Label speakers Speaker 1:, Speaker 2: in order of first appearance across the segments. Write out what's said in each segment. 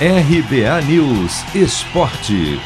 Speaker 1: RBA News Esporte.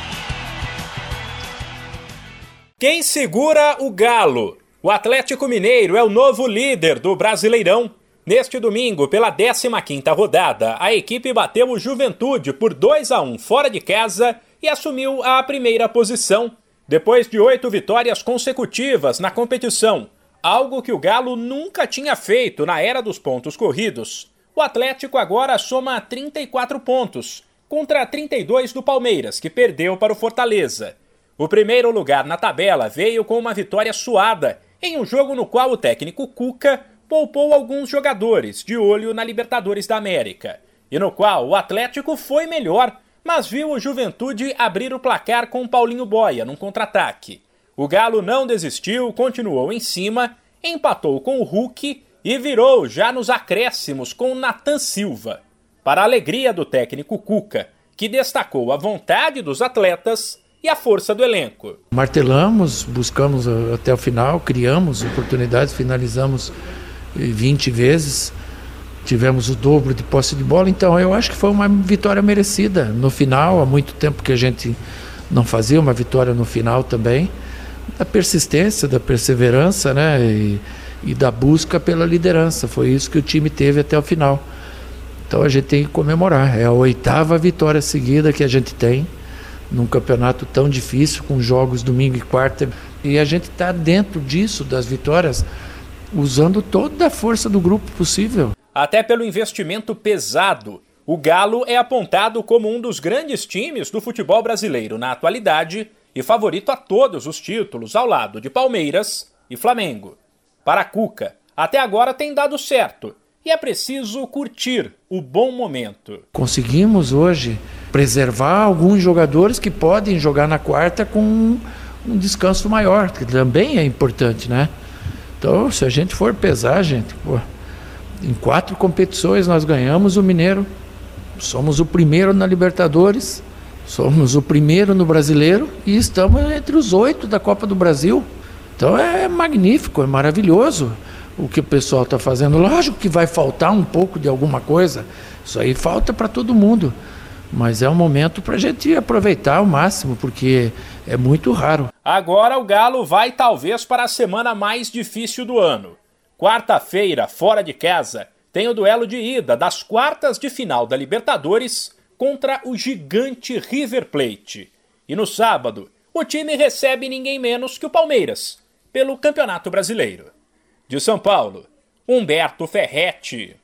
Speaker 2: Quem segura o Galo? O Atlético Mineiro é o novo líder do Brasileirão. Neste domingo, pela 15ª rodada, a equipe bateu o Juventude por 2 a 1 fora de casa e assumiu a primeira posição, depois de oito vitórias consecutivas na competição, algo que o Galo nunca tinha feito na era dos pontos corridos. O Atlético agora soma 34 pontos, contra 32 do Palmeiras, que perdeu para o Fortaleza. O primeiro lugar na tabela veio com uma vitória suada, em um jogo no qual o técnico Cuca poupou alguns jogadores de olho na Libertadores da América, e no qual o Atlético foi melhor, mas viu o Juventude abrir o placar com Paulinho Boia num contra-ataque. O Galo não desistiu, continuou em cima, empatou com o Hulk e virou já nos acréscimos com Nathan Silva. Para a alegria do técnico Cuca, que destacou a vontade dos atletas e a força do elenco.
Speaker 3: Martelamos, buscamos até o final, criamos oportunidades, finalizamos 20 vezes, tivemos o dobro de posse de bola, então eu acho que foi uma vitória merecida. No final, há muito tempo que a gente não fazia uma vitória no final também, da persistência, da perseverança, né? E, e da busca pela liderança. Foi isso que o time teve até o final. Então a gente tem que comemorar. É a oitava vitória seguida que a gente tem num campeonato tão difícil, com jogos domingo e quarta. E a gente está dentro disso, das vitórias, usando toda a força do grupo possível.
Speaker 2: Até pelo investimento pesado. O Galo é apontado como um dos grandes times do futebol brasileiro na atualidade e favorito a todos os títulos ao lado de Palmeiras e Flamengo. Para Cuca, até agora tem dado certo e é preciso curtir o bom momento.
Speaker 3: Conseguimos hoje preservar alguns jogadores que podem jogar na quarta com um descanso maior, que também é importante, né? Então, se a gente for pesar, gente, pô, em quatro competições nós ganhamos o Mineiro, somos o primeiro na Libertadores, somos o primeiro no Brasileiro e estamos entre os oito da Copa do Brasil. Então é magnífico, é maravilhoso o que o pessoal está fazendo. Lógico que vai faltar um pouco de alguma coisa, isso aí falta para todo mundo. Mas é um momento para a gente aproveitar ao máximo, porque é muito raro.
Speaker 2: Agora o Galo vai talvez para a semana mais difícil do ano. Quarta-feira, fora de casa, tem o duelo de ida das quartas de final da Libertadores contra o gigante River Plate. E no sábado, o time recebe ninguém menos que o Palmeiras, pelo Campeonato Brasileiro. De São Paulo, Humberto Ferretti.